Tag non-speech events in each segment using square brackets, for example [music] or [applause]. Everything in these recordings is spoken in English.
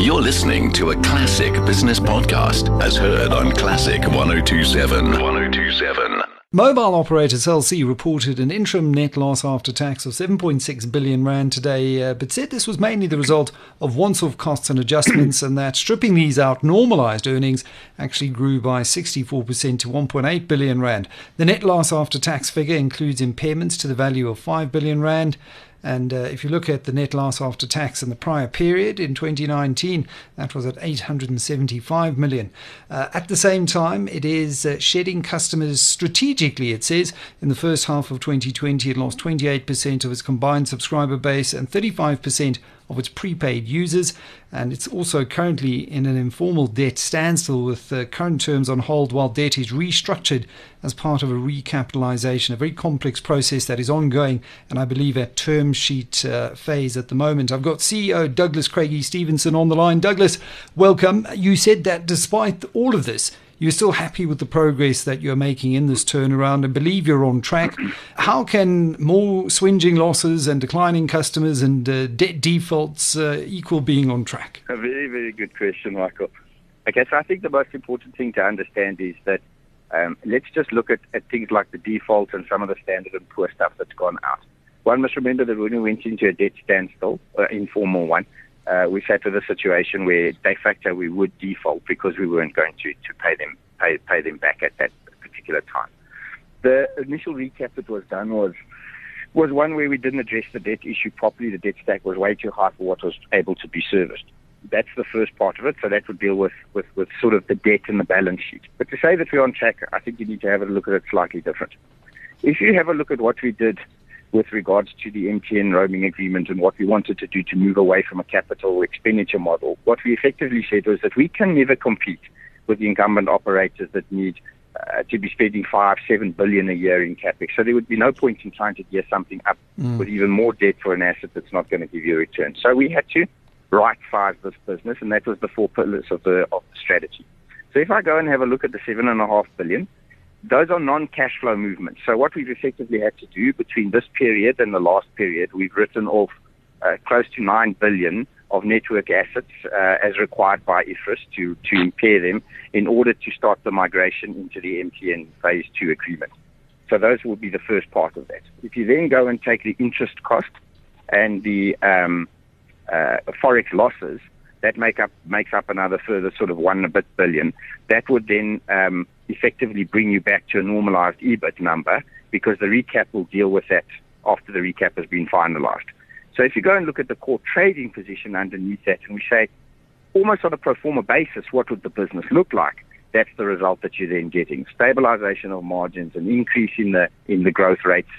You're listening to a classic business podcast as heard on Classic 1027. 1027. Mobile operator Cell reported an interim net loss after tax of 7.6 billion rand today, uh, but said this was mainly the result of once-off costs and adjustments, and that stripping these out, normalised earnings actually grew by 64% to 1.8 billion rand. The net loss after tax figure includes impairments to the value of 5 billion rand. And uh, if you look at the net loss after tax in the prior period in 2019, that was at 875 million. Uh, at the same time, it is uh, shedding customers strategically, it says. In the first half of 2020, it lost 28% of its combined subscriber base and 35% of its prepaid users. And it's also currently in an informal debt standstill with uh, current terms on hold while debt is restructured as part of a recapitalization, a very complex process that is ongoing and I believe a term sheet uh, phase at the moment. I've got CEO Douglas Craigie Stevenson on the line. Douglas, welcome. You said that despite all of this, you're still happy with the progress that you're making in this turnaround and believe you're on track. [clears throat] How can more swinging losses and declining customers and uh, debt defaults uh, equal being on track? A very, very good question, Michael. Okay, so I think the most important thing to understand is that um, let's just look at, at things like the default and some of the standard and poor stuff that's gone out. One must remember that when we went into a debt standstill, uh, informal one, uh, we sat with a situation where de facto we would default because we weren't going to, to pay them pay, pay them back at that particular time. The initial recap that was done was was one where we didn't address the debt issue properly. The debt stack was way too high for what was able to be serviced. That's the first part of it. So that would deal with, with, with sort of the debt and the balance sheet. But to say that we're on track, I think you need to have a look at it slightly different. If you have a look at what we did with regards to the MTN roaming agreement and what we wanted to do to move away from a capital expenditure model, what we effectively said was that we can never compete with the incumbent operators that need uh, to be spending five, seven billion a year in capex. So there would be no point in trying to gear something up mm. with even more debt for an asset that's not going to give you a return. So we had to right size this business, and that was the four pillars of the of the strategy. So if I go and have a look at the seven and a half billion, those are non-cash flow movements. So what we've effectively had to do between this period and the last period, we've written off uh, close to 9 billion of network assets uh, as required by IFRS to, to impair them in order to start the migration into the MTN phase 2 agreement. So those will be the first part of that. If you then go and take the interest cost and the um, uh, forex losses, that make up makes up another further sort of one bit billion. That would then um, effectively bring you back to a normalized EBIT number because the recap will deal with that after the recap has been finalized. So if you go and look at the core trading position underneath that, and we say almost on a pro forma basis, what would the business look like? That's the result that you're then getting: stabilization of margins, and increase in the in the growth rates,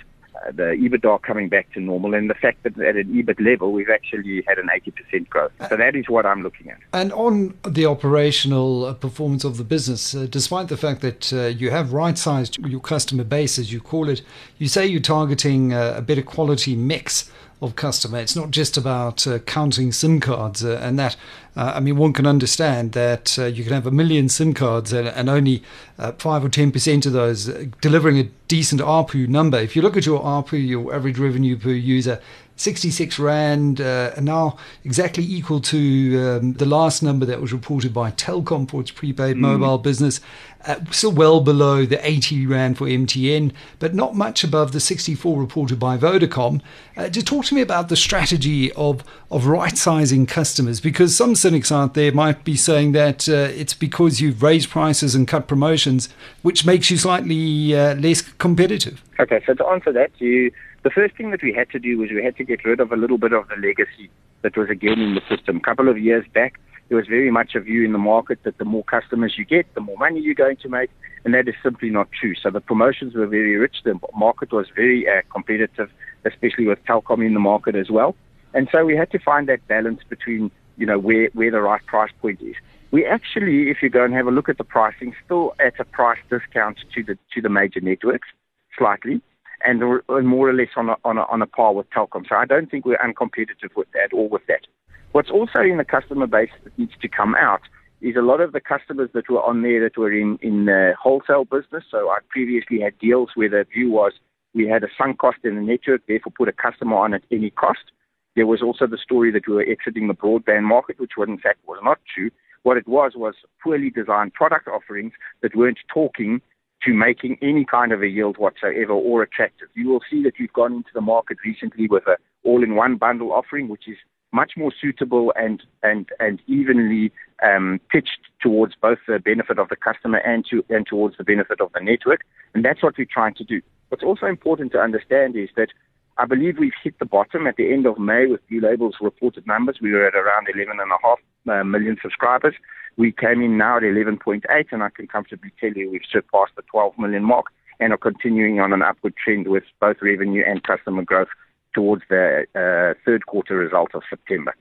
the EBITDA coming back to normal, and the fact that at an EBIT level we've actually had an 80% growth. So that is what I'm looking at. And on the operational uh, performance of the business, uh, despite the fact that uh, you have right-sized your customer base, as you call it, you say you're targeting uh, a better quality mix of customer. It's not just about uh, counting SIM cards uh, and that. Uh, I mean, one can understand that uh, you can have a million SIM cards and, and only uh, five or ten percent of those uh, delivering a decent ARPU number. If you look at your ARPU, your average revenue per user, 66 Rand, uh, now exactly equal to um, the last number that was reported by Telkom for its prepaid mm. mobile business. Uh, still well below the 80 Rand for MTN, but not much above the 64 reported by Vodacom. Uh, just talk to me about the strategy of, of right sizing customers, because some cynics out there might be saying that uh, it's because you've raised prices and cut promotions, which makes you slightly uh, less competitive. Okay, so to answer that, you the first thing that we had to do was we had to get rid of a little bit of the legacy that was again in the system. A couple of years back, there was very much a view in the market that the more customers you get, the more money you're going to make, and that is simply not true. So the promotions were very rich. The market was very uh, competitive, especially with Telkom in the market as well. And so we had to find that balance between, you know, where, where the right price point is. We actually, if you go and have a look at the pricing, still at a price discount to the to the major networks, slightly and, more or less on a, on, a, on a par with Telkom. So I don't think we're uncompetitive with that or with that. What's also in the customer base that needs to come out is a lot of the customers that were on there that were in, in the wholesale business. So I previously had deals where the view was we had a sunk cost in the network, therefore put a customer on at any cost. There was also the story that we were exiting the broadband market, which in fact was not true. What it was was poorly designed product offerings that weren't talking to making any kind of a yield whatsoever or attractive. You will see that we've gone into the market recently with a all-in-one bundle offering, which is much more suitable and and and evenly um, pitched towards both the benefit of the customer and to and towards the benefit of the network. And that's what we're trying to do. What's also important to understand is that I believe we've hit the bottom at the end of May with Blue Label's reported numbers. We were at around 11.5 uh, million subscribers. We came in now at 11.8, and I can comfortably tell you we've surpassed the 12 million mark and are continuing on an upward trend with both revenue and customer growth towards the uh, third quarter result of September.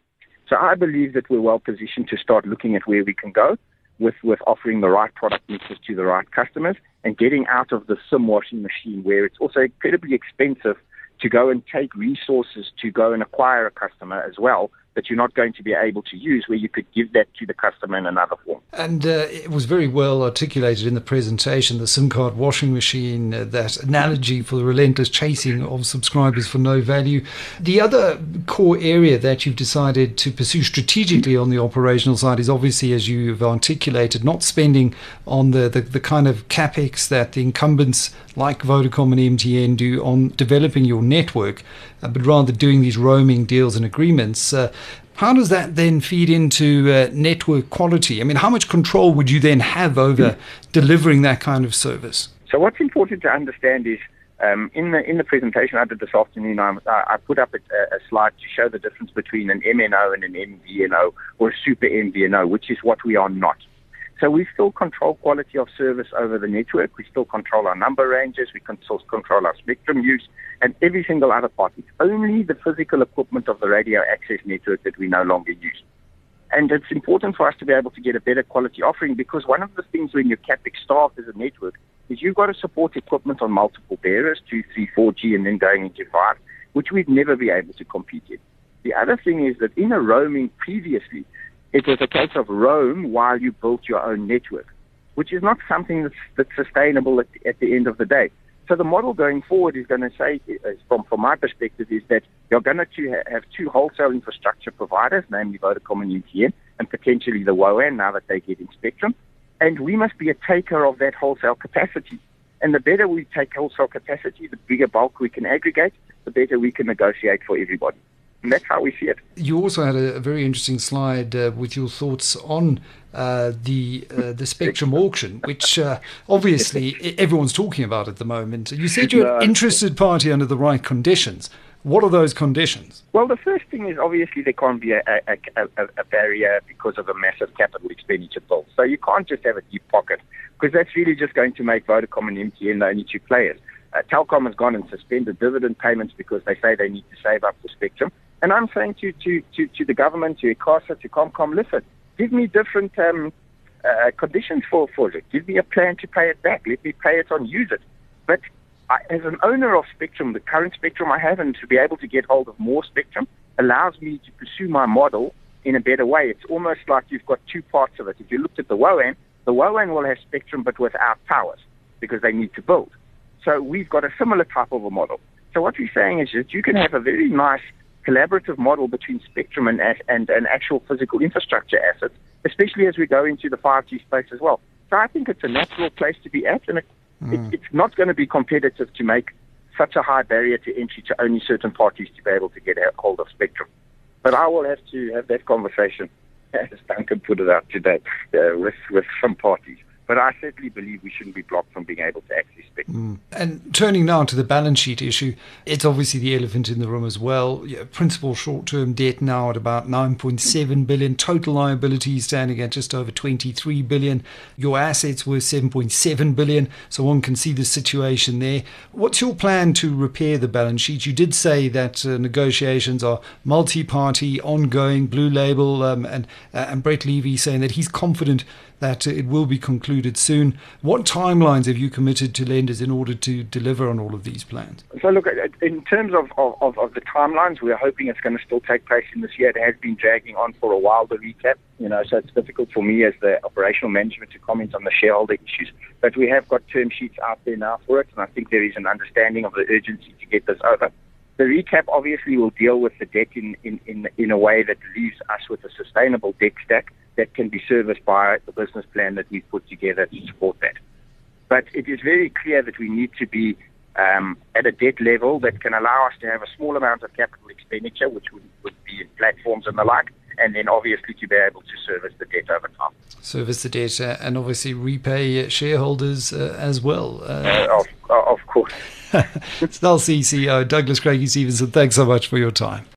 So I believe that we're well positioned to start looking at where we can go with, with offering the right product mixes to the right customers and getting out of the sim washing machine where it's also incredibly expensive to go and take resources to go and acquire a customer as well that you're not going to be able to use, where you could give that to the customer in another form. And uh, it was very well articulated in the presentation the SIM card washing machine, uh, that analogy for the relentless chasing of subscribers for no value. The other core area that you've decided to pursue strategically on the operational side is obviously, as you've articulated, not spending on the, the, the kind of capex that the incumbents like Vodacom and MTN do on developing your network, uh, but rather doing these roaming deals and agreements. Uh, how does that then feed into uh, network quality? I mean, how much control would you then have over delivering that kind of service? So, what's important to understand is um, in the in the presentation I did this afternoon, I, I put up a, a, slide to show the difference between an MNO and an MVNO or a super MVNO, which is what we are not. So we still control quality of service over the network. We still control our number ranges. We still control our spectrum use and every single other part. It's only the physical equipment of the radio access network that we no longer use. And it's important for us to be able to get a better quality offering because one of the things when you're capping staff as a network is you've got to support equipment on multiple bearers, 2, 3, 4G, and then going into 5, which we'd never be able to compete in. The other thing is that in a roaming previously, it was a case of roam while you built your own network, which is not something that's, that's sustainable at, at the end of the day. So the model going forward is going to say, from, from my perspective, is that you're going to have two wholesale infrastructure providers, namely Vodacom and MTN, and potentially the WOAN now that they're getting spectrum. And we must be a taker of that wholesale capacity. And the better we take wholesale capacity, the bigger bulk we can aggregate, the better we can negotiate for everybody. And that's how we see it. You also had a, very interesting slide uh, with your thoughts on uh, the uh, the Spectrum auction, which uh, obviously [laughs] everyone's talking about at the moment. You said you're an interested party under the right conditions. What are those conditions? Well, the first thing is obviously there can't be a, a, a, a barrier because of a massive capital expenditure bill. So you can't just have a deep pocket because that's really just going to make Vodacom and MTN the only two players. Uh, Telkom has gone and suspended dividend payments because they say they need to save up for spectrum. And I'm saying to, to, to, to the government, to ICASA, to CompCom, listen, give me different um, uh, conditions for, for it. Give me a plan to pay it back. Let me pay it on, use it. But I, as an owner of spectrum, the current spectrum I have, and to be able to get hold of more spectrum, allows me to pursue my model in a better way. It's almost like you've got two parts of it. If you looked at the WOAN, the WOAN will have spectrum but without towers because they need to build. So we've got a similar type of a model. So what we're saying is that you can have a very nice collaborative model between spectrum and, and, and actual physical infrastructure assets, especially as we go into the 5G space as well. So I think it's a natural place to be at, and it, mm. it, it's not going to be competitive to make such a high barrier to entry to only certain parties to be able to get a hold of spectrum. But I will have to have that conversation, [laughs] as Duncan put it out today, uh, with, with some parties. But I certainly believe we shouldn't be blocked from being able to access spectrum. Mm. And turning now to the balance sheet issue, it's obviously the elephant in the room as well. Yeah, principal short-term debt now at about 9.7 billion, total liabilities standing at just over 23 billion. Your assets were 7.7 billion, so one can see the situation there. What's your plan to repair the balance sheet? You did say that uh, negotiations are multi-party, ongoing. Blue Label um, and uh, and Brett Levy saying that he's confident that it will be concluded soon. What timelines have you committed to lenders in order to deliver on all of these plans? So, look, uh, in terms of, of, of the timelines, we're hoping it's going to still take place in this year. It has been dragging on for a while, the recap, you know, so it's difficult for me as the operational management to comment on the shareholder issues. But we have got term sheets out there now for it, and I think there is an understanding of the urgency to get this over. The recap obviously will deal with the debt in, in, in, in a way that leaves us with a sustainable debt stack that can be serviced by the business plan that we've put together to support that. But it is very clear that we need to be um, at a debt level that can allow us to have a small amount of capital expenditure, which would, would be in platforms and the like, and then obviously to be able to service the debt over time. Service the debt uh, and obviously repay shareholders uh, as well. Uh, of, of course. [laughs] C CEO Douglas Craigie Stevenson, thanks so much for your time.